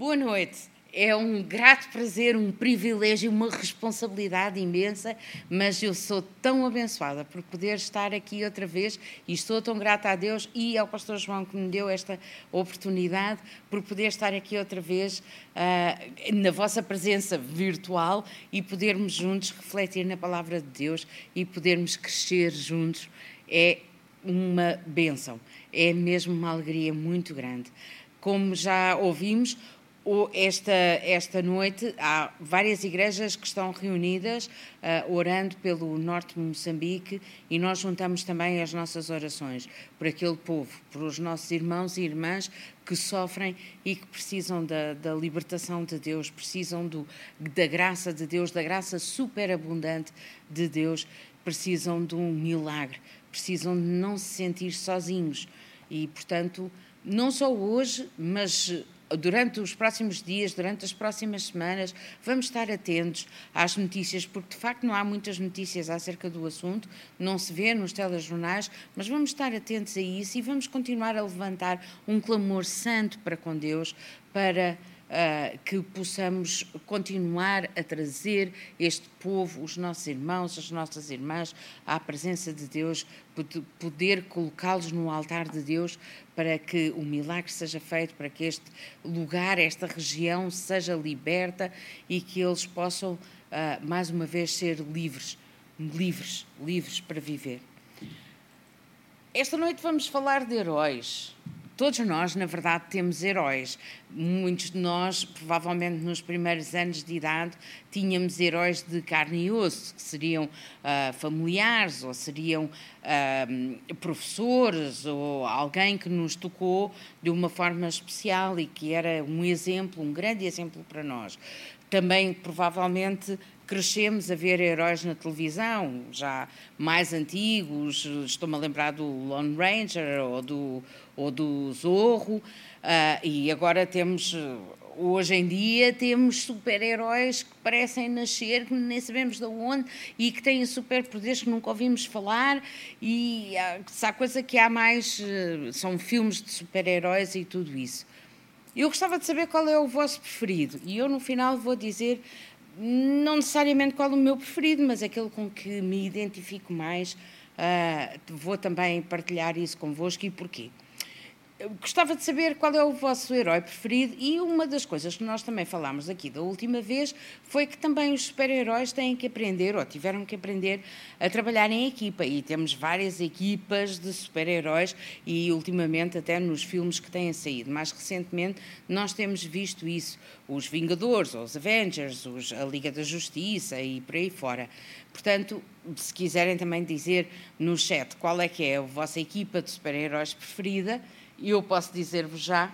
Boa noite. É um grato prazer, um privilégio, uma responsabilidade imensa, mas eu sou tão abençoada por poder estar aqui outra vez e estou tão grata a Deus e ao Pastor João que me deu esta oportunidade por poder estar aqui outra vez uh, na vossa presença virtual e podermos juntos refletir na palavra de Deus e podermos crescer juntos. É uma bênção, é mesmo uma alegria muito grande. Como já ouvimos, esta, esta noite há várias igrejas que estão reunidas uh, orando pelo norte de Moçambique e nós juntamos também as nossas orações por aquele povo, por os nossos irmãos e irmãs que sofrem e que precisam da, da libertação de Deus, precisam do, da graça de Deus, da graça superabundante de Deus, precisam de um milagre, precisam de não se sentir sozinhos. E, portanto, não só hoje, mas durante os próximos dias, durante as próximas semanas, vamos estar atentos às notícias, porque de facto não há muitas notícias acerca do assunto, não se vê nos telejornais, mas vamos estar atentos a isso e vamos continuar a levantar um clamor santo para com Deus, para uh, que possamos continuar a trazer este povo, os nossos irmãos, as nossas irmãs, à presença de Deus, poder colocá-los no altar de Deus para que o milagre seja feito, para que este lugar, esta região seja liberta e que eles possam, uh, mais uma vez, ser livres, livres, livres para viver. Esta noite vamos falar de heróis. Todos nós, na verdade, temos heróis. Muitos de nós, provavelmente nos primeiros anos de idade, tínhamos heróis de carne e osso, que seriam uh, familiares, ou seriam uh, professores, ou alguém que nos tocou de uma forma especial e que era um exemplo, um grande exemplo para nós. Também, provavelmente, crescemos a ver heróis na televisão, já mais antigos, estou-me a lembrar do Lone Ranger ou do, ou do Zorro, uh, e agora temos, hoje em dia, temos super-heróis que parecem nascer, que nem sabemos de onde, e que têm superpoderes que nunca ouvimos falar, e há coisa que há mais, uh, são filmes de super-heróis e tudo isso. Eu gostava de saber qual é o vosso preferido, e eu no final vou dizer não necessariamente qual o meu preferido, mas aquele com que me identifico mais. Uh, vou também partilhar isso convosco e porquê. Gostava de saber qual é o vosso herói preferido e uma das coisas que nós também falámos aqui da última vez foi que também os super-heróis têm que aprender ou tiveram que aprender a trabalhar em equipa e temos várias equipas de super-heróis e ultimamente até nos filmes que têm saído. Mais recentemente nós temos visto isso, os Vingadores, os Avengers, os, a Liga da Justiça e por aí fora. Portanto, se quiserem também dizer no chat qual é que é a vossa equipa de super-heróis preferida, e eu posso dizer-vos já,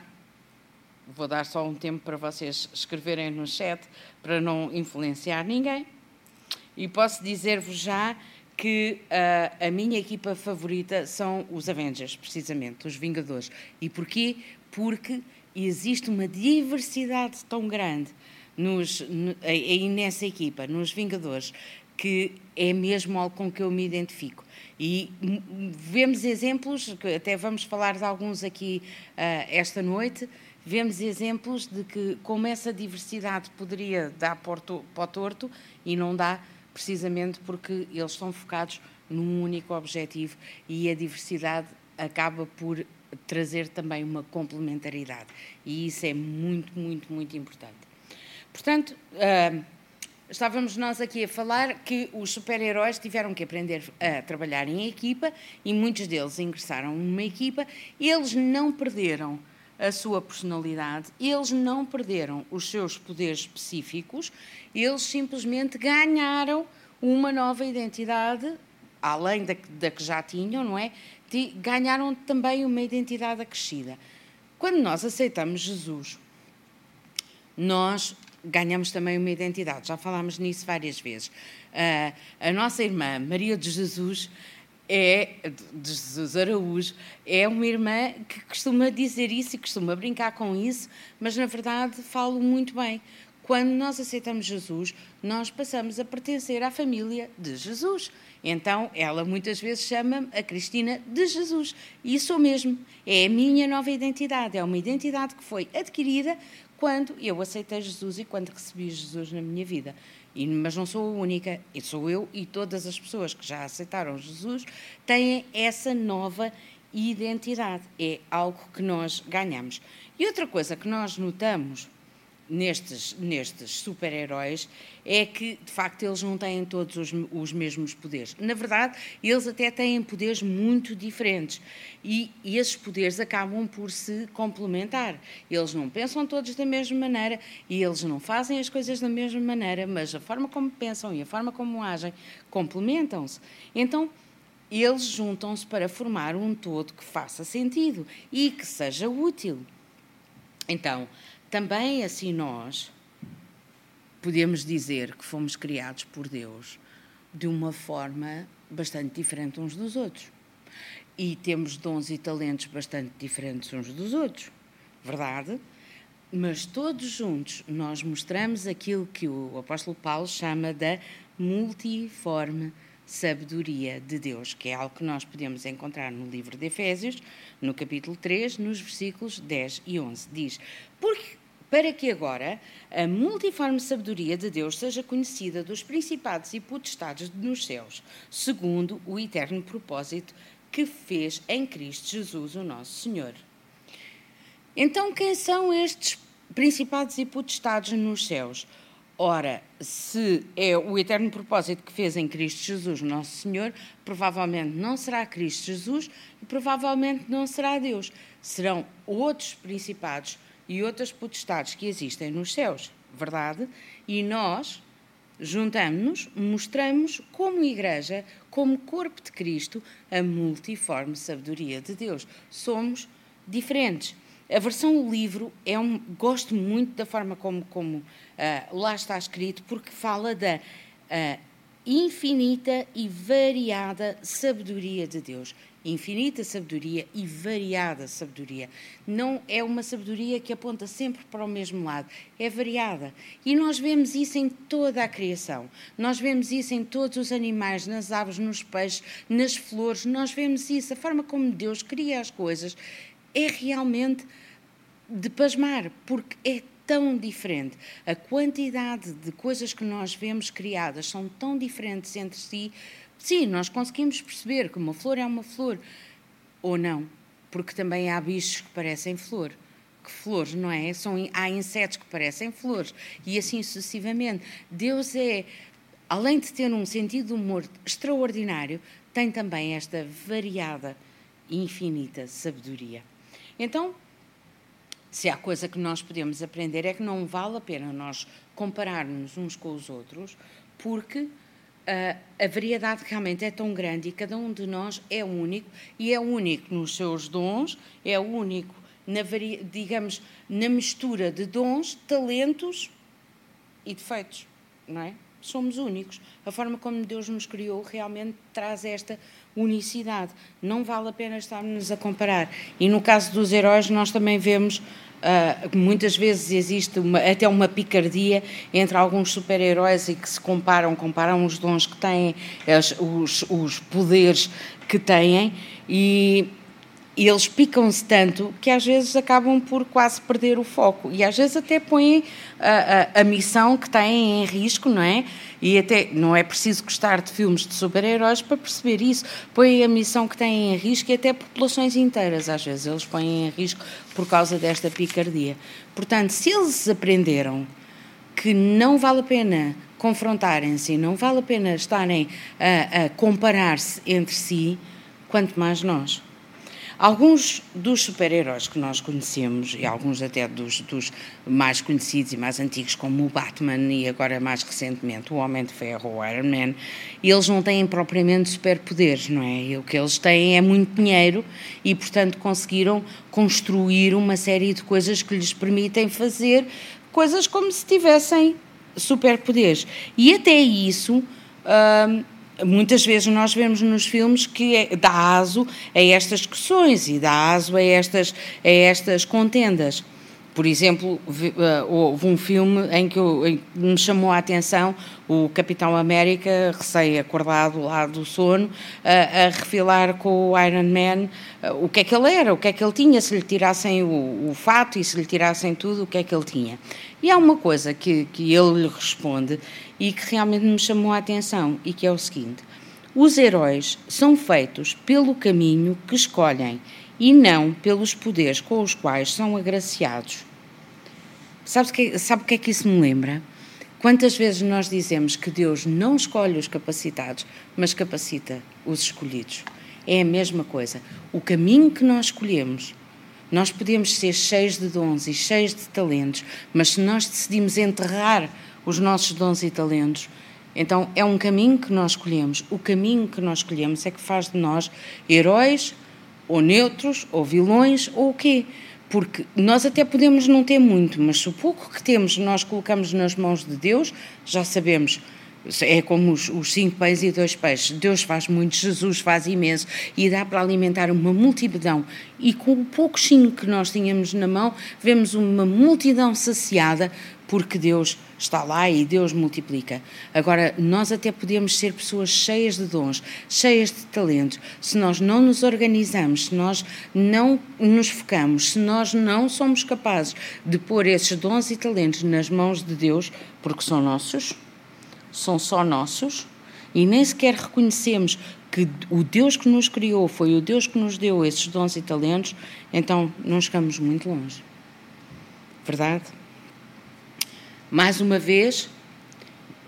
vou dar só um tempo para vocês escreverem no chat para não influenciar ninguém. E posso dizer-vos já que uh, a minha equipa favorita são os Avengers, precisamente, os Vingadores. E porquê? Porque existe uma diversidade tão grande nos, aí nessa equipa, nos Vingadores, que é mesmo algo com que eu me identifico. E vemos exemplos, até vamos falar de alguns aqui uh, esta noite, vemos exemplos de que como essa diversidade poderia dar para o torto e não dá, precisamente porque eles estão focados num único objetivo e a diversidade acaba por trazer também uma complementaridade. E isso é muito, muito, muito importante. Portanto, uh, Estávamos nós aqui a falar que os super-heróis tiveram que aprender a trabalhar em equipa e muitos deles ingressaram numa equipa. Eles não perderam a sua personalidade, eles não perderam os seus poderes específicos, eles simplesmente ganharam uma nova identidade, além da, da que já tinham, não é? Ganharam também uma identidade acrescida. Quando nós aceitamos Jesus, nós ganhamos também uma identidade. Já falámos nisso várias vezes. Uh, a nossa irmã Maria de Jesus é de Jesus Araújo é uma irmã que costuma dizer isso e costuma brincar com isso, mas na verdade falo muito bem. Quando nós aceitamos Jesus, nós passamos a pertencer à família de Jesus. Então, ela muitas vezes chama-me a Cristina de Jesus. Sou mesmo. É a minha nova identidade. É uma identidade que foi adquirida quando eu aceitei Jesus e quando recebi Jesus na minha vida. E, mas não sou a única, sou eu e todas as pessoas que já aceitaram Jesus têm essa nova identidade. É algo que nós ganhamos. E outra coisa que nós notamos nestes, nestes super-heróis é que, de facto, eles não têm todos os, os, mesmos poderes. Na verdade, eles até têm poderes muito diferentes e, e esses poderes acabam por se complementar. Eles não pensam todos da mesma maneira e eles não fazem as coisas da mesma maneira, mas a forma como pensam e a forma como agem complementam-se. Então, eles juntam-se para formar um todo que faça sentido e que seja útil. Então, também assim nós podemos dizer que fomos criados por Deus de uma forma bastante diferente uns dos outros. E temos dons e talentos bastante diferentes uns dos outros, verdade? Mas todos juntos nós mostramos aquilo que o apóstolo Paulo chama da multiforme sabedoria de Deus, que é algo que nós podemos encontrar no livro de Efésios, no capítulo 3, nos versículos 10 e 11. Diz: Porque para que agora a multiforme sabedoria de Deus seja conhecida dos principados e potestades nos céus, segundo o eterno propósito que fez em Cristo Jesus, o nosso Senhor. Então, quem são estes principados e potestades nos céus? Ora, se é o eterno propósito que fez em Cristo Jesus, nosso Senhor, provavelmente não será Cristo Jesus e provavelmente não será Deus. Serão outros principados e outras potestades que existem nos céus, verdade? E nós juntamos-nos, mostramos como igreja, como corpo de Cristo, a multiforme sabedoria de Deus. Somos diferentes. A versão livro é um gosto muito da forma como, como uh, lá está escrito, porque fala da uh, infinita e variada sabedoria de Deus. Infinita sabedoria e variada sabedoria. Não é uma sabedoria que aponta sempre para o mesmo lado, é variada. E nós vemos isso em toda a criação. Nós vemos isso em todos os animais, nas aves, nos peixes, nas flores. Nós vemos isso. A forma como Deus cria as coisas é realmente de pasmar, porque é tão diferente. A quantidade de coisas que nós vemos criadas são tão diferentes entre si. Sim, nós conseguimos perceber que uma flor é uma flor ou não, porque também há bichos que parecem flor. Que flores, não é? São, há insetos que parecem flores e assim sucessivamente. Deus é, além de ter um sentido de humor extraordinário, tem também esta variada e infinita sabedoria. Então, se há coisa que nós podemos aprender é que não vale a pena nós compararmos uns com os outros, porque uh, a variedade realmente é tão grande e cada um de nós é único e é único nos seus dons, é único na digamos na mistura de dons, talentos e defeitos, não é? Somos únicos. A forma como Deus nos criou realmente traz esta unicidade. Não vale a pena estarmos a comparar. E no caso dos heróis, nós também vemos Uh, muitas vezes existe uma, até uma picardia entre alguns super-heróis e que se comparam, comparam os dons que têm, as, os, os poderes que têm e, e eles picam-se tanto que às vezes acabam por quase perder o foco e às vezes até põem a, a, a missão que têm em risco, não é? E até não é preciso gostar de filmes de super-heróis para perceber isso. Põem a missão que têm em risco e até populações inteiras, às vezes, eles põem em risco por causa desta picardia. Portanto, se eles aprenderam que não vale a pena confrontarem-se, não vale a pena estarem a, a comparar-se entre si, quanto mais nós. Alguns dos super-heróis que nós conhecemos, e alguns até dos, dos, mais conhecidos e mais antigos, como o Batman e agora mais recentemente o Homem de Ferro, o Iron Man, eles não têm propriamente superpoderes, não é? E o que eles têm é muito dinheiro e, portanto, conseguiram construir uma série de coisas que lhes permitem fazer coisas como se tivessem superpoderes. E até isso. Hum, muitas vezes nós vemos nos filmes que é, dá aso a estas discussões e dá aso a estas, a estas contendas. Por exemplo, eh, houve um filme em que, eu, em me chamou a atenção o Capitão América, recém-acordado lá do sono, a, a, refilar com o Iron Man eh, o que é que ele era, o que é que ele tinha, se lhe tirassem o, o fato e se lhe tirassem tudo, o que é que ele tinha. E há uma coisa que, que ele lhe responde e que realmente me chamou a atenção, e que é o seguinte: os heróis são feitos pelo caminho que escolhem e não pelos poderes com os quais são agraciados. Sabe, que, sabe o que é que isso me lembra? Quantas vezes nós dizemos que Deus não escolhe os capacitados, mas capacita os escolhidos? É a mesma coisa. O caminho que nós escolhemos, nós podemos ser cheios de dons e cheios de talentos, mas se nós decidimos enterrar os nossos dons e talentos, então é um caminho que nós escolhemos. O caminho que nós escolhemos é que faz de nós heróis ou neutros, ou vilões, ou o quê? Porque nós até podemos não ter muito, mas se o pouco que temos nós colocamos nas mãos de Deus, já sabemos é como os, os, cinco pães e dois peixes. Deus faz muito, Jesus faz imenso e dá para alimentar uma multidão. E com o pouquinho que nós tínhamos na mão, vemos uma multidão saciada porque Deus está lá e Deus multiplica. Agora, nós até podemos ser pessoas cheias de dons, cheias de talentos, se nós não nos organizamos, se nós não nos focamos, se nós não somos capazes de pôr esses dons e talentos nas mãos de Deus, porque são nossos são só nossos e nem sequer reconhecemos que o Deus que nos criou foi o Deus que nos deu esses dons e talentos, então não chegamos muito longe. Verdade? Mais uma vez,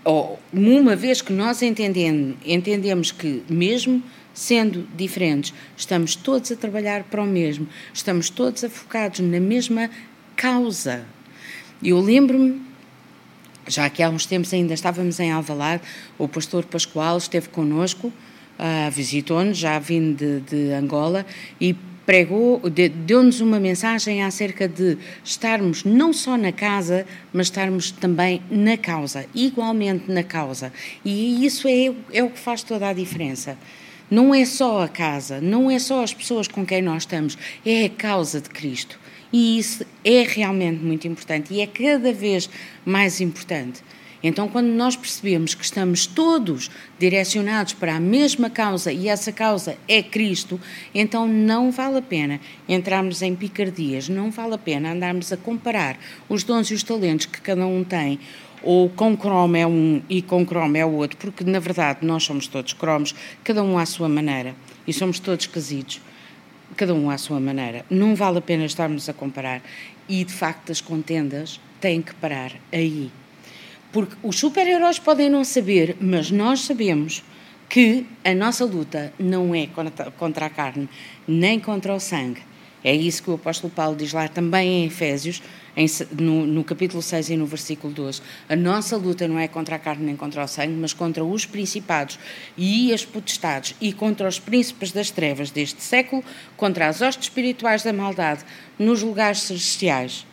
ou uma vez que nós entendendo, entendemos que, mesmo sendo diferentes, estamos todos a trabalhar para o mesmo, estamos todos afocados na mesma causa. Eu lembro-me já que há uns tempos ainda estávamos em Alvalade, o pastor Pascoal esteve connosco, uh, visitou-nos, já vindo de, de Angola, e pregou, deu-nos uma mensagem acerca de estarmos não só na casa, mas estarmos também na causa, igualmente na causa. E isso é, é o que faz toda a diferença. Não é só a casa, não é só as pessoas com quem nós estamos, é a causa de Cristo. E isso é realmente muito importante e é cada vez mais importante. Então, quando nós percebemos que estamos todos direcionados para a mesma causa e essa causa é Cristo, então não vale a pena entrarmos em picardias, não vale a pena andarmos a comparar os dons e os talentos que cada um tem, ou com cromo é um e com cromo é o outro, porque na verdade nós somos todos cromos, cada um à sua maneira, e somos todos casidos cada um à sua maneira. Não vale a pena estarmos a comparar. E, de facto, as contendas têm que parar aí. Porque os super-heróis podem não saber, mas nós sabemos que a nossa luta não é contra a carne, nem contra o sangue. É isso que o apóstolo Paulo diz lá também em Efésios, em, no, no, capítulo 6 e no versículo 12. A nossa luta não é contra a carne nem contra o sangue, mas contra os principados e as potestades e contra os príncipes das trevas deste século, contra as hostes espirituais da maldade nos lugares celestiais.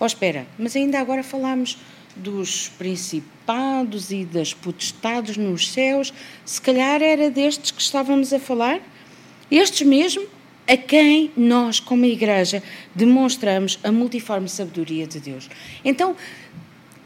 Oh, espera, mas ainda agora falamos dos principados e das potestades nos céus. Se calhar era destes que estávamos a falar? Estes mesmo a quem nós, como igreja, demonstramos a multiforme sabedoria de Deus. Então,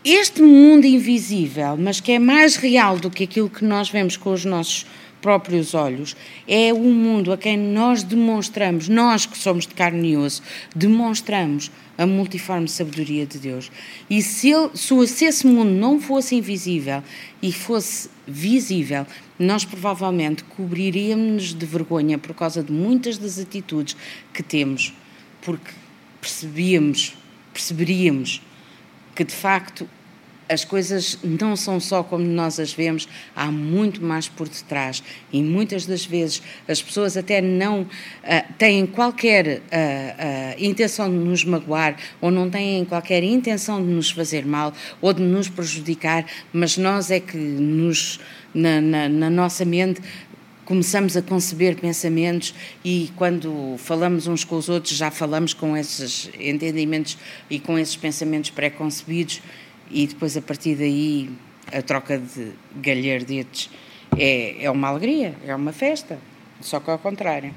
este mundo invisível, mas que é mais real do que aquilo que nós vemos com os nossos próprios olhos, é um mundo a quem nós demonstramos, nós que somos de carne e osso, demonstramos a multiforme sabedoria de Deus. E se, ele, se esse mundo não fosse invisível e fosse visível, nós provavelmente cobriríamos-nos de vergonha por causa de muitas das atitudes que temos, porque percebíamos, perceberíamos que de facto as coisas não são só como nós as vemos, há muito mais por detrás. E muitas das vezes as pessoas até não uh, têm qualquer uh, uh, intenção de nos magoar ou não têm qualquer intenção de nos fazer mal ou de nos prejudicar, mas nós é que nos, na, na, na nossa mente começamos a conceber pensamentos e quando falamos uns com os outros já falamos com esses entendimentos e com esses pensamentos pré-concebidos e depois a partir daí a troca de galhardetes é, é uma alegria, é uma festa, só que ao contrário.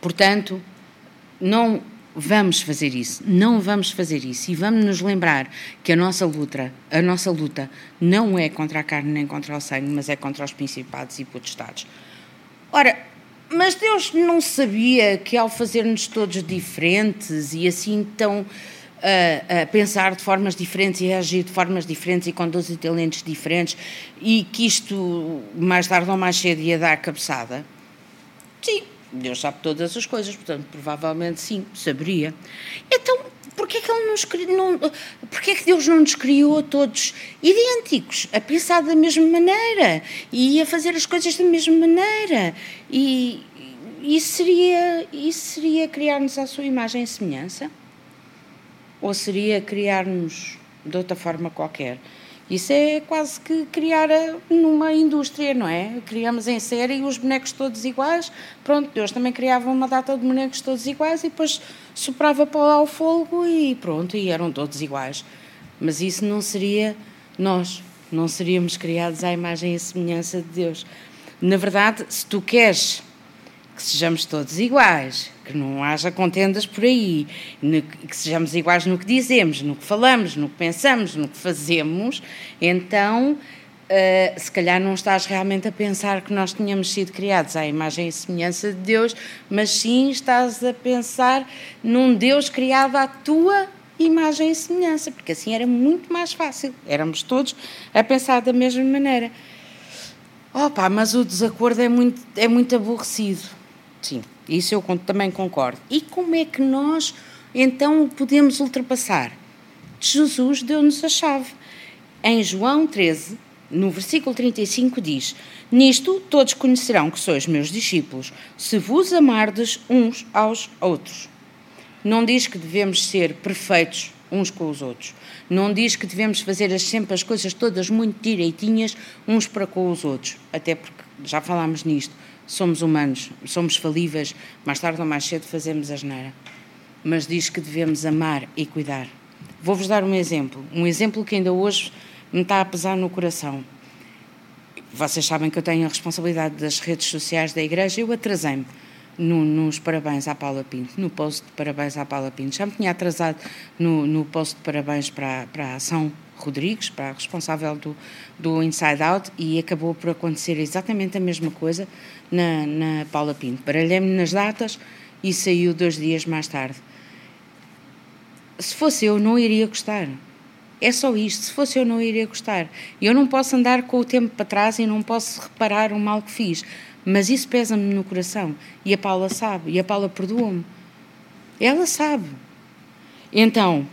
Portanto, não vamos fazer isso, não vamos fazer isso e vamos nos lembrar que a nossa luta, a nossa luta não é contra a carne nem contra o sangue, mas é contra os principados e potestades. Ora, mas Deus não sabia que ao fazer-nos todos diferentes e assim tão a, a, pensar de formas diferentes e a agir de formas diferentes e com 12 talentos diferentes e que isto mais tarde ou mais cedo ia dar cabeçada? Sim, Deus sabe todas as coisas, portanto, provavelmente sim, saberia. Então, porquê é que ele nos não, porquê é que Deus não nos criou todos idênticos, a pensar da mesma maneira e a fazer as coisas da mesma maneira? E isso seria, isso seria criar-nos à sua imagem e semelhança? Ou seria criar-nos de outra forma qualquer? Isso é quase que criar numa indústria, não é? Criamos em série os bonecos todos iguais. Pronto, Deus também criava uma data de bonecos todos iguais e depois soprava para lá o fogo e pronto, e eram todos iguais. Mas isso não seria nós, não seríamos criados à imagem e semelhança de Deus. Na verdade, se tu queres que sejamos todos iguais, que não haja contendas por aí, que sejamos iguais no que dizemos, no que falamos, no que pensamos, no que fazemos, então uh, se calhar não estás realmente a pensar que nós tínhamos sido criados à imagem e semelhança de Deus, mas sim estás a pensar num Deus criado à tua imagem e semelhança, porque assim era muito mais fácil, éramos todos a pensar da mesma maneira. Opa, mas o desacordo é muito, é muito aborrecido Sim, isso eu também concordo. E como é que nós então o podemos ultrapassar? Jesus deu-nos a chave. Em João 13, no versículo 35, diz: Nisto todos conhecerão que sois meus discípulos, se vos amardes uns aos outros. Não diz que devemos ser perfeitos uns com os outros. Não diz que devemos fazer sempre as coisas todas muito direitinhas uns para com os outros. Até porque já falámos nisto somos humanos, somos falíveis, mais tarde ou mais cedo fazemos a geneira. Mas diz que devemos amar e cuidar. Vou-vos dar um exemplo, um exemplo que ainda hoje me está a pesar no coração. Vocês sabem que eu tenho a responsabilidade das redes sociais da igreja, eu atrasei-me no, nos parabéns à Paula Pinto, no post de parabéns à Paula Pinto. Já me tinha atrasado no, no post de parabéns para, para a ação Rodrigues, para a responsável do, do Inside Out, e acabou por acontecer exatamente a mesma coisa na, na Paula Pinto. Baralhei-me nas datas e saiu dois dias mais tarde. Se fosse eu, não iria gostar. É só isto. Se fosse eu, não iria gostar. Eu não posso andar com o tempo para trás e não posso reparar o mal que fiz. Mas isso pesa-me no coração. E a Paula sabe. E a Paula perdoa-me. Ela sabe. Então,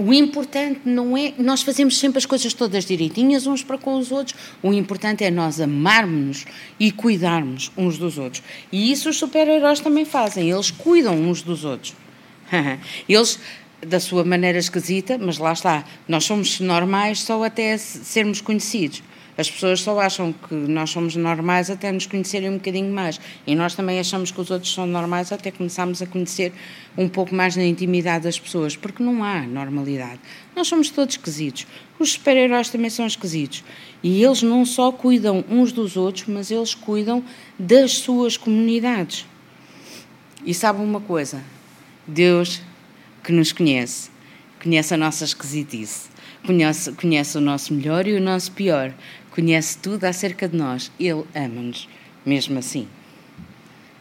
o importante não é. Nós fazemos sempre as coisas todas direitinhas uns para com os outros. O importante é nós amarmos-nos e cuidarmos uns dos outros. E isso os super-heróis também fazem. Eles cuidam uns dos outros. Eles, da sua maneira esquisita, mas lá está. Nós somos normais só até sermos conhecidos. As pessoas só acham que nós somos normais até nos conhecerem um bocadinho mais. E nós também achamos que os outros são normais até começarmos a conhecer um pouco mais na intimidade das pessoas, porque não há normalidade. Nós somos todos esquisitos. Os super-heróis também são esquisitos. E eles não só cuidam uns dos outros, mas eles cuidam das suas comunidades. E sabe uma coisa? Deus que nos conhece, conhece a nossa esquisitice, conhece, conhece o nosso melhor e o nosso pior, conhece tudo acerca de nós. Ele ama-nos mesmo assim.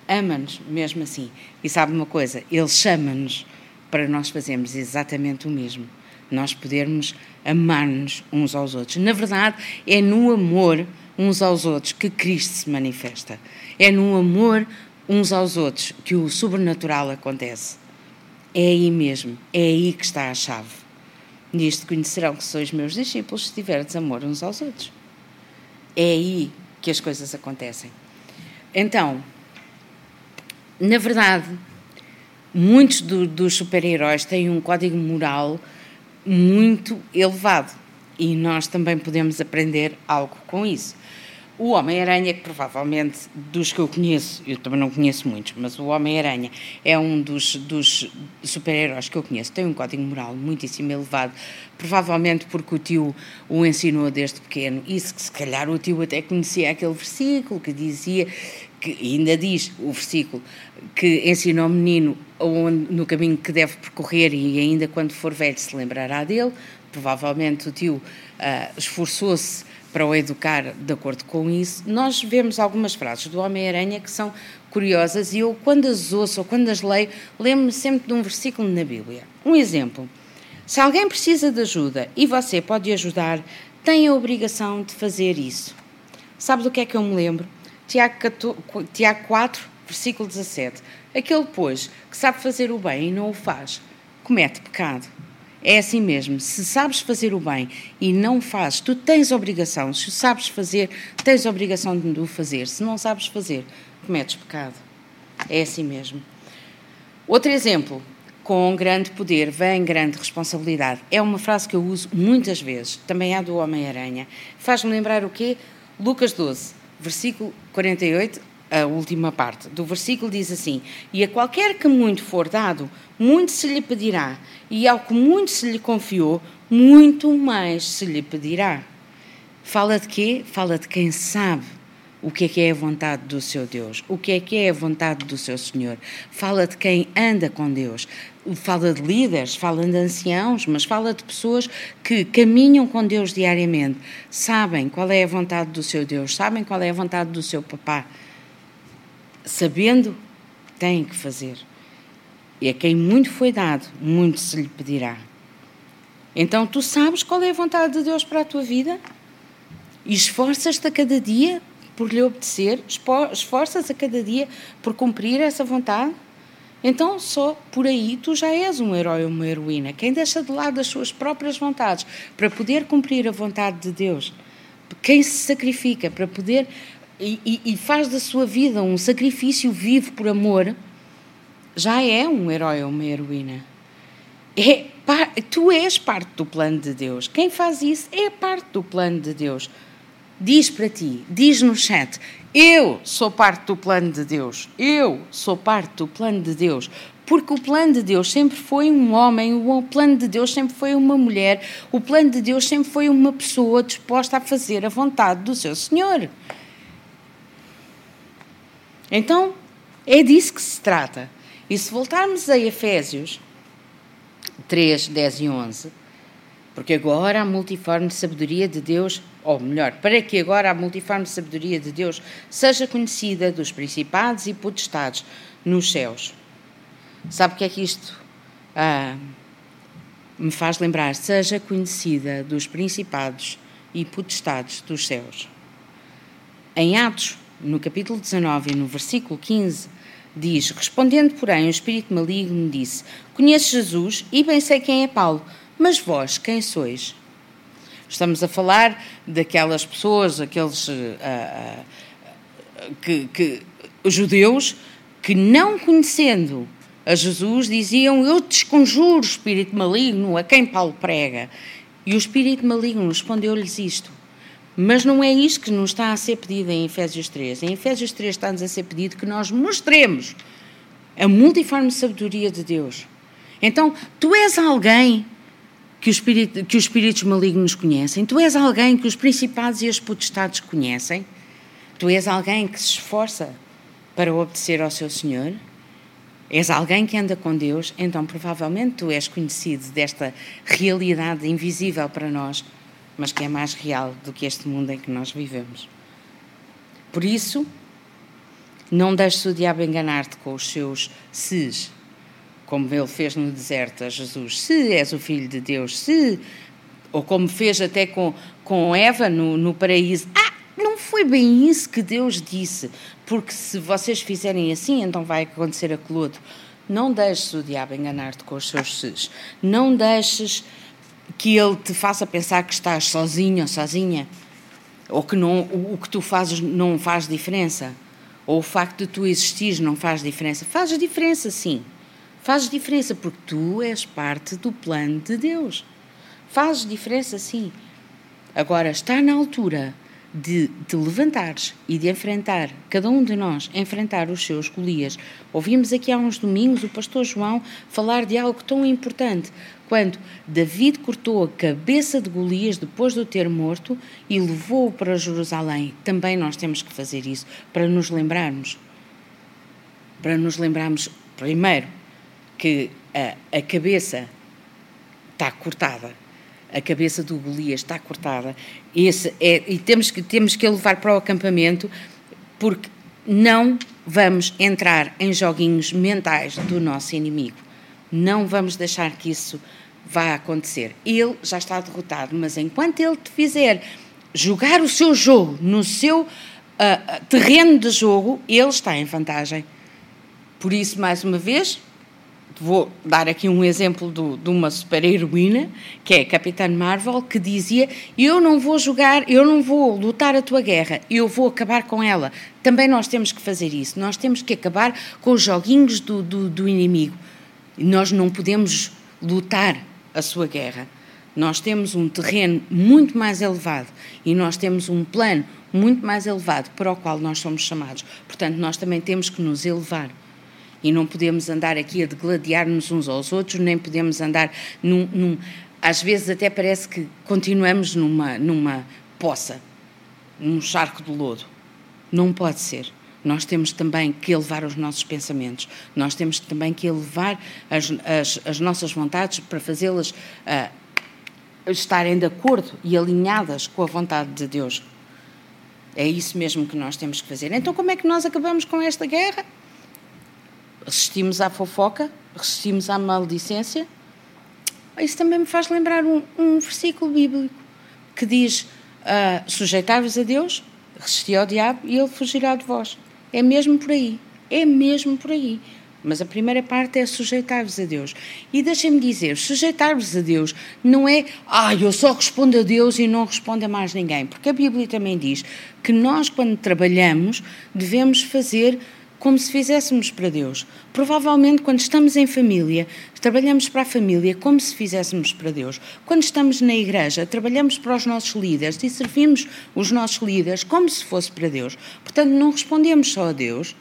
Ama-nos mesmo assim. E sabe uma coisa? Ele chama-nos para nós fazermos exatamente o mesmo. Nós podermos amar-nos uns aos outros. Na verdade, é no amor uns aos outros que Cristo se manifesta. É no amor uns aos outros que o sobrenatural acontece. É aí mesmo, é aí que está a chave. Nisto conhecerão que sois meus discípulos se tiverdes amor uns aos outros. É aí que as coisas acontecem. Então, na verdade, muitos do, dos super-heróis têm um código moral muito elevado e nós também podemos aprender algo com isso. O Homem-Aranha, que provavelmente dos que eu conheço, eu também não conheço muitos, mas o Homem-Aranha é um dos, dos super-heróis que eu conheço, tem um código moral muitíssimo elevado, provavelmente porque o tio o ensinou desde pequeno, isso que se calhar o tio até conhecia aquele versículo que dizia, que ainda diz o versículo, que ensinou ao menino no caminho que deve percorrer e ainda quando for velho se lembrará dele, provavelmente o tio uh, esforçou-se para o educar de acordo com isso, nós vemos algumas frases do Homem-Aranha que são curiosas e eu, quando as ouço ou quando as leio, lembro-me sempre de um versículo na Bíblia. Um exemplo: Se alguém precisa de ajuda e você pode ajudar, tem a obrigação de fazer isso. Sabe do que é que eu me lembro? Tiago, 4, versículo 17. Aquele, pois, que sabe fazer o bem e não o faz, comete pecado. É assim mesmo. Se sabes fazer o bem e não fazes, tu tens obrigação. Se sabes fazer, tens obrigação de o fazer. Se não sabes fazer, cometes pecado. É assim mesmo. Outro exemplo. Com grande poder vem grande responsabilidade. É uma frase que eu uso muitas vezes. Também é do Homem-Aranha. Faz-me lembrar o quê? Lucas 12, versículo 48 a última parte do versículo diz assim: E a qualquer que muito for dado, muito se lhe pedirá, e ao que muito se lhe confiou, muito mais se lhe pedirá. Fala de quê? Fala de quem sabe o que é que é a vontade do seu Deus, o que é que é a vontade do seu Senhor. Fala de quem anda com Deus. Fala de líderes, fala de anciãos, mas fala de pessoas que caminham com Deus diariamente, sabem qual é a vontade do seu Deus, sabem qual é a vontade do seu papá sabendo, tem que fazer. E a quem muito foi dado, muito se lhe pedirá. Então tu sabes qual é a vontade de Deus para a tua vida? E esforças-te a cada dia por lhe obedecer? Esforças a cada dia por cumprir essa vontade? Então, só por aí tu já és um herói ou uma heroína. Quem deixa de lado as suas próprias vontades para poder cumprir a vontade de Deus, quem se sacrifica para poder e, e, faz da sua vida um sacrifício vivo por amor, já é um herói ou uma heroína. É, tu és parte do plano de Deus. Quem faz isso é parte do plano de Deus. Diz para ti, diz no chat, eu sou parte do plano de Deus. Eu sou parte do plano de Deus. Porque o plano de Deus sempre foi um homem, o plano de Deus sempre foi uma mulher, o plano de Deus sempre foi uma pessoa disposta a fazer a vontade do seu Senhor. Então, é disso que se trata. E se voltarmos a Efésios 3, 10 e 11, porque agora a multiforme sabedoria de Deus, ou melhor, para que agora a multiforme sabedoria de Deus seja conhecida dos principados e potestades nos céus. Sabe o que é que isto ah, me faz lembrar? Seja conhecida dos principados e potestades dos céus. Em Atos no capítulo 19 e no versículo 15, diz: Respondendo, porém, o espírito maligno disse: Conheço Jesus e bem sei quem é Paulo, mas vós quem sois? Estamos a falar daquelas pessoas, aqueles uh, uh, que, que, judeus que, não conhecendo a Jesus, diziam: Eu desconjuro o espírito maligno a quem Paulo prega. E o espírito maligno respondeu-lhes isto: mas não é isto que nos está a ser pedido em Efésios 3. Em Efésios 3 está-nos a ser pedido que nós mostremos a multiforme sabedoria de Deus. Então, tu és alguém que, espírito, que os espíritos malignos conhecem, tu és alguém que os principados e as potestades conhecem, tu és alguém que se esforça para obedecer ao seu Senhor, és alguém que anda com Deus, então provavelmente tu és conhecido desta realidade invisível para nós mas que é mais real do que este mundo em que nós vivemos. Por isso, não deixes o diabo enganar-te com os seus ses, como ele fez no deserto a Jesus. Se és o filho de Deus, se. Ou como fez até com, com Eva no, no paraíso. Ah, não foi bem isso que Deus disse, porque se vocês fizerem assim, então vai acontecer aquilo outro. Não deixes o diabo enganar-te com os seus ses. Não deixes que ele te faça pensar que estás sozinho ou sozinha, ou que não, o, que tu fazes não faz diferença, ou o facto de tu existires não faz diferença. Faz diferença, sim. Faz diferença porque tu és parte do plano de Deus. Faz diferença, sim. Agora, está na altura de te levantares e de enfrentar, cada um de nós, enfrentar os seus Golias. Ouvimos aqui há uns domingos o pastor João falar de algo tão importante, quando David cortou a cabeça de Golias depois de o ter morto e levou-o para Jerusalém. Também nós temos que fazer isso para nos lembrarmos. Para nos lembrarmos, primeiro, que a, a cabeça está cortada a cabeça do Golias está cortada. Esse é, e temos que, temos que levar para o acampamento, porque não vamos entrar em joguinhos mentais do nosso inimigo. Não vamos deixar que isso vá acontecer. Ele já está derrotado, mas enquanto ele te fizer jogar o seu jogo no seu uh, terreno de jogo, ele está em vantagem. Por isso, mais uma vez, vou dar aqui um exemplo do, de uma super-heroína, que é a Capitã Marvel, que dizia: Eu não vou jogar, eu não vou lutar a tua guerra, eu vou acabar com ela. Também nós temos que fazer isso, nós temos que acabar com os joguinhos do, do, do inimigo. Nós não podemos lutar a sua guerra. Nós temos um terreno muito mais elevado e nós temos um plano muito mais elevado para o qual nós somos chamados. Portanto, nós também temos que nos elevar e não podemos andar aqui a degladiar-nos uns aos outros, nem podemos andar num, num, Às vezes até parece que continuamos numa, numa poça, num charco de lodo. Não pode ser. Nós temos também que elevar os nossos pensamentos, nós temos também que elevar as, as, as nossas vontades para fazê-las uh, estarem de acordo e alinhadas com a vontade de Deus. É isso mesmo que nós temos que fazer. Então, como é que nós acabamos com esta guerra? resistimos à fofoca, resistimos à maldicência. Isso também me faz lembrar um, um versículo bíblico que diz: uh, Sujeitai-vos a Deus, resisti ao diabo e ele fugirá de vós. É mesmo por aí. É mesmo por aí. Mas a primeira parte é sujeitar-vos a Deus. E deixem-me dizer: sujeitar-vos a Deus não é, ah, eu só respondo a Deus e não respondo a mais ninguém. Porque a Bíblia também diz que nós, quando trabalhamos, devemos fazer como se fizéssemos para Deus. Provavelmente, quando estamos em família, trabalhamos para a família como se fizéssemos para Deus. Quando estamos na igreja, trabalhamos para os nossos líderes e servimos os nossos líderes como se fosse para Deus. Portanto, não respondemos só a Deus,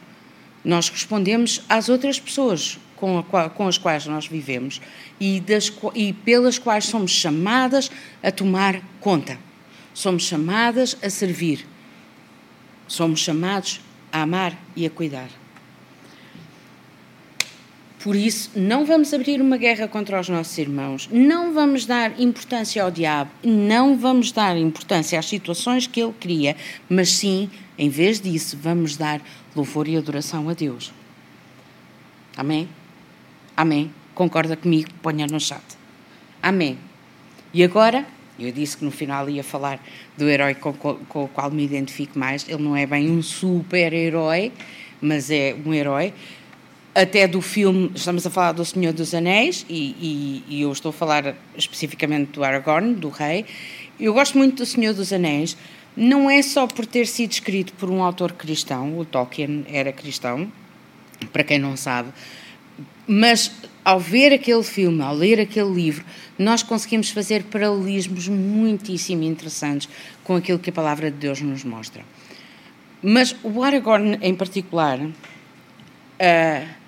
nós respondemos às outras pessoas com, qual, com as quais nós vivemos e, das, e pelas quais somos chamadas a tomar conta. Somos chamadas a servir. Somos chamados a amar e a cuidar. Por isso, não vamos abrir uma guerra contra os nossos irmãos, não vamos dar importância ao diabo, não vamos dar importância às situações que ele cria, mas sim, em vez disso, vamos dar louvor e adoração a Deus. Amém? Amém? Concorda comigo? Ponha no chat. Amém. E agora, eu disse que no final ia falar do herói com, com, com o qual me identifico mais. Ele não é bem um super-herói, mas é um herói. Até do filme, estamos a falar do Senhor dos Anéis, e, e, e eu estou a falar especificamente do Aragorn, do rei. Eu gosto muito do Senhor dos Anéis, não é só por ter sido escrito por um autor cristão, o Tolkien era cristão, para quem não sabe, mas ao ver aquele filme, ao ler aquele livro, nós conseguimos fazer paralelismos muitíssimo interessantes com aquilo que a palavra de Deus nos mostra. Mas o Aragorn, em particular, uh,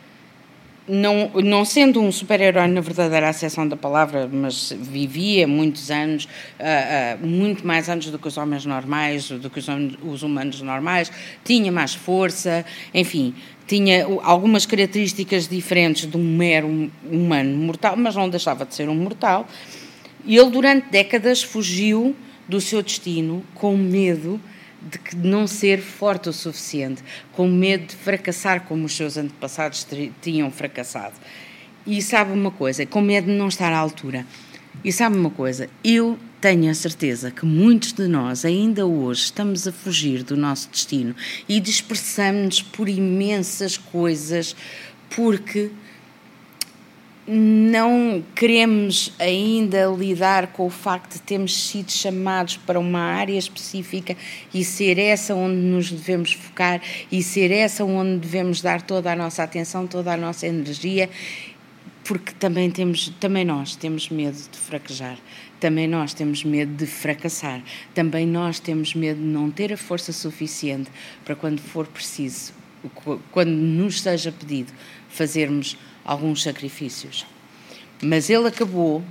não, não sendo um super-herói na verdadeira acessão da palavra, mas vivia muitos anos, uh, uh, muito mais anos do que os homens normais, do que os, os humanos normais, tinha mais força, enfim, tinha algumas características diferentes de um mero humano mortal, mas não deixava de ser um mortal. E ele, durante décadas, fugiu do seu destino com medo de não ser forte o suficiente, com medo de fracassar como os seus antepassados tinham fracassado. E sabe uma coisa, com medo de não estar à altura. E sabe uma coisa, eu tenho a certeza que muitos de nós ainda hoje estamos a fugir do nosso destino e dispersamos-nos por imensas coisas porque não queremos ainda lidar com o facto de termos sido chamados para uma área específica e ser essa onde nos devemos focar e ser essa onde devemos dar toda a nossa atenção, toda a nossa energia porque também temos, também nós temos medo de fraquejar, também nós temos medo de fracassar, também nós temos medo de não ter a força suficiente para quando for preciso, quando nos seja pedido, fazermos alguns sacrifícios. Mas ele acabou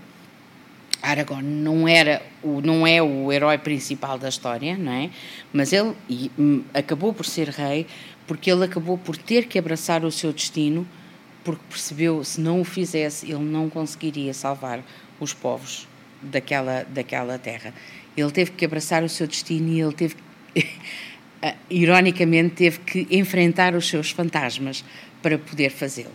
Aragorn não era o não é o herói principal da história, não é? Mas ele e, hum, acabou por ser rei porque ele acabou por ter que abraçar o seu destino porque percebeu se não o fizesse ele não conseguiria salvar os povos daquela daquela terra. Ele teve que abraçar o seu destino e ele teve ironicamente teve que enfrentar os seus fantasmas para poder fazê-lo.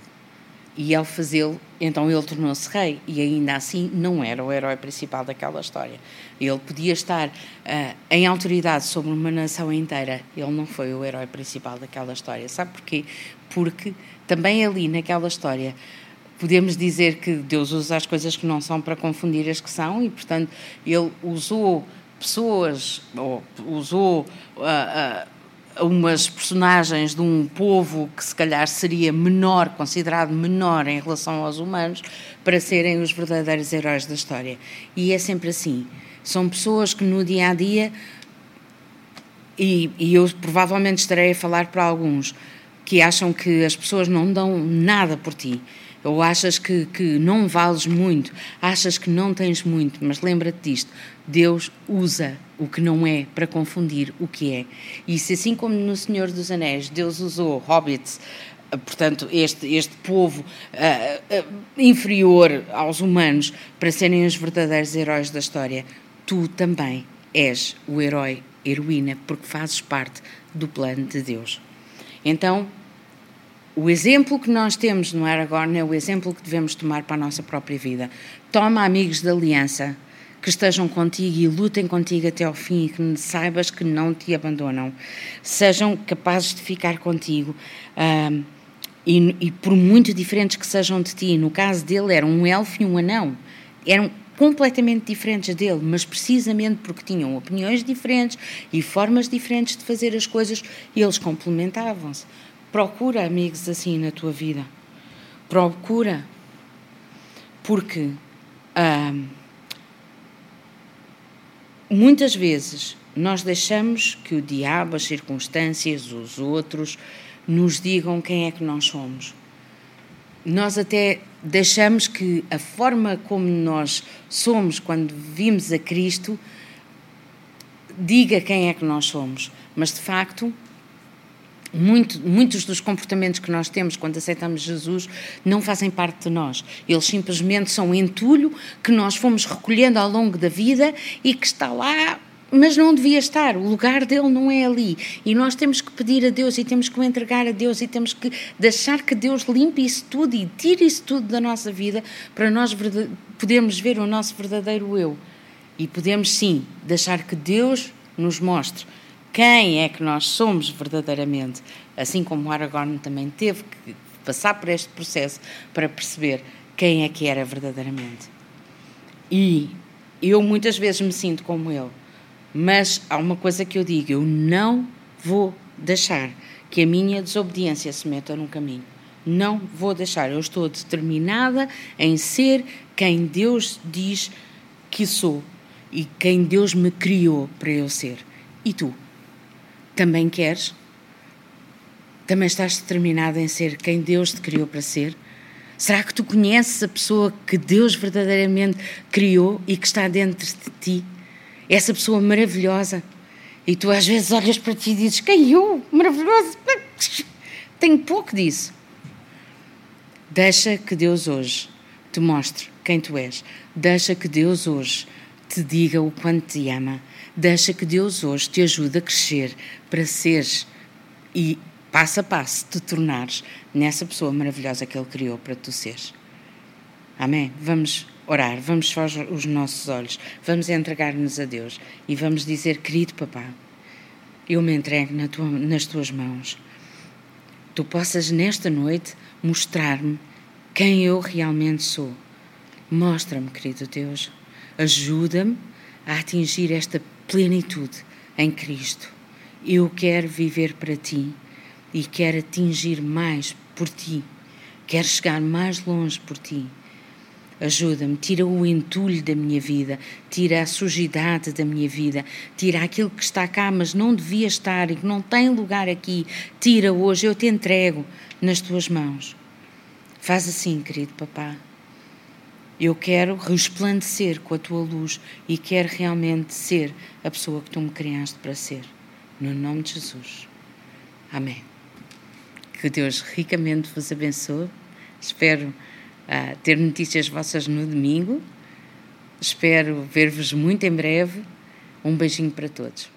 E ao fazê-lo, então ele tornou-se rei e ainda assim não era o herói principal daquela história. Ele podia estar uh, em autoridade sobre uma nação inteira, ele não foi o herói principal daquela história. Sabe porquê? Porque também ali naquela história podemos dizer que Deus usa as coisas que não são para confundir as que são e, portanto, ele usou pessoas, ou usou. Uh, uh, umas personagens de um povo que se calhar seria menor, considerado menor em relação aos humanos, para serem os verdadeiros heróis da história. E é sempre assim. São pessoas que no dia a dia, e, e eu provavelmente estarei a falar para alguns, que acham que as pessoas não dão nada por ti ou achas que, que não vales muito, achas que não tens muito, mas lembra-te disto: Deus usa o que não é para confundir o que é. E se assim como no Senhor dos Anéis Deus usou hobbits, portanto, este, este povo uh, uh, inferior aos humanos para serem os verdadeiros heróis da história, tu também és o herói, heroína, porque fazes parte do plano de Deus. Então, o exemplo que nós temos no Aragorn é o exemplo que devemos tomar para a nossa própria vida. Toma amigos da aliança que estejam contigo e lutem contigo até ao fim e que saibas que não te abandonam. Sejam capazes de ficar contigo. E, e, por muito diferentes que sejam de ti, no caso dele era um elfo e um anão, eram completamente diferentes dele, mas precisamente porque tinham opiniões diferentes e formas diferentes de fazer as coisas, eles complementavam-se. Procura amigos assim na tua vida. Procura. Porque muitas vezes nós deixamos que o diabo, as circunstâncias, os outros, nos digam quem é que nós somos. Nós até deixamos que a forma como nós somos quando vimos a Cristo diga quem é que nós somos. Mas de facto, muito, muitos dos comportamentos que nós temos quando aceitamos Jesus não fazem parte de nós. Eles simplesmente são entulho que nós fomos recolhendo ao longo da vida e que está lá, mas não devia estar. O lugar dele não é ali. E nós temos que pedir a Deus e temos que o entregar a Deus e temos que deixar que Deus limpe isso tudo e tire isso tudo da nossa vida para nós podermos ver o nosso verdadeiro eu. E podemos sim deixar que Deus nos mostre quem é que nós somos verdadeiramente, assim como Aragorn também teve que passar por este processo para perceber quem é que era verdadeiramente. E eu muitas vezes me sinto como ele, mas há uma coisa que eu digo: eu não vou deixar que a minha desobediência se meta no caminho. Não vou deixar. Eu estou determinada em ser quem Deus diz que sou e quem Deus me criou para eu ser. E tu? Também queres? Também estás determinado em ser quem Deus te criou para ser? Será que tu conheces a pessoa que Deus verdadeiramente criou e que está dentro de ti? Essa pessoa maravilhosa. E tu às vezes olhas para ti e dizes: Quem eu? Maravilhoso. Tenho pouco disso. Deixa que Deus hoje te mostre quem tu és. Deixa que Deus hoje te diga o quanto te ama. Deixa que Deus hoje te ajude a crescer para seres e passo a passo te tornares nessa pessoa maravilhosa que Ele criou para tu seres. Amém? Vamos orar, vamos fechar os nossos olhos, vamos entregar-nos a Deus e vamos dizer: Querido Papá, eu me entrego na tua, nas tuas mãos. Tu possas nesta noite mostrar-me quem eu realmente sou. Mostra-me, querido Deus, ajuda-me a atingir esta plenitude em Cristo. Eu quero viver para ti e quero atingir mais por ti. Quero chegar mais longe por ti. Ajuda-me, tira o entulho da minha vida, tira a sujidade da minha vida, tira aquilo que está cá, mas não devia estar e que não tem lugar aqui. Tira hoje, eu te entrego nas tuas mãos. Faz assim, querido papá. Eu quero resplandecer com a tua luz e quero realmente ser a pessoa que tu me criaste para ser. No nome de Jesus. Amém. Que Deus ricamente vos abençoe. Espero uh, ter notícias vossas no domingo. Espero ver-vos muito em breve. Um beijinho para todos.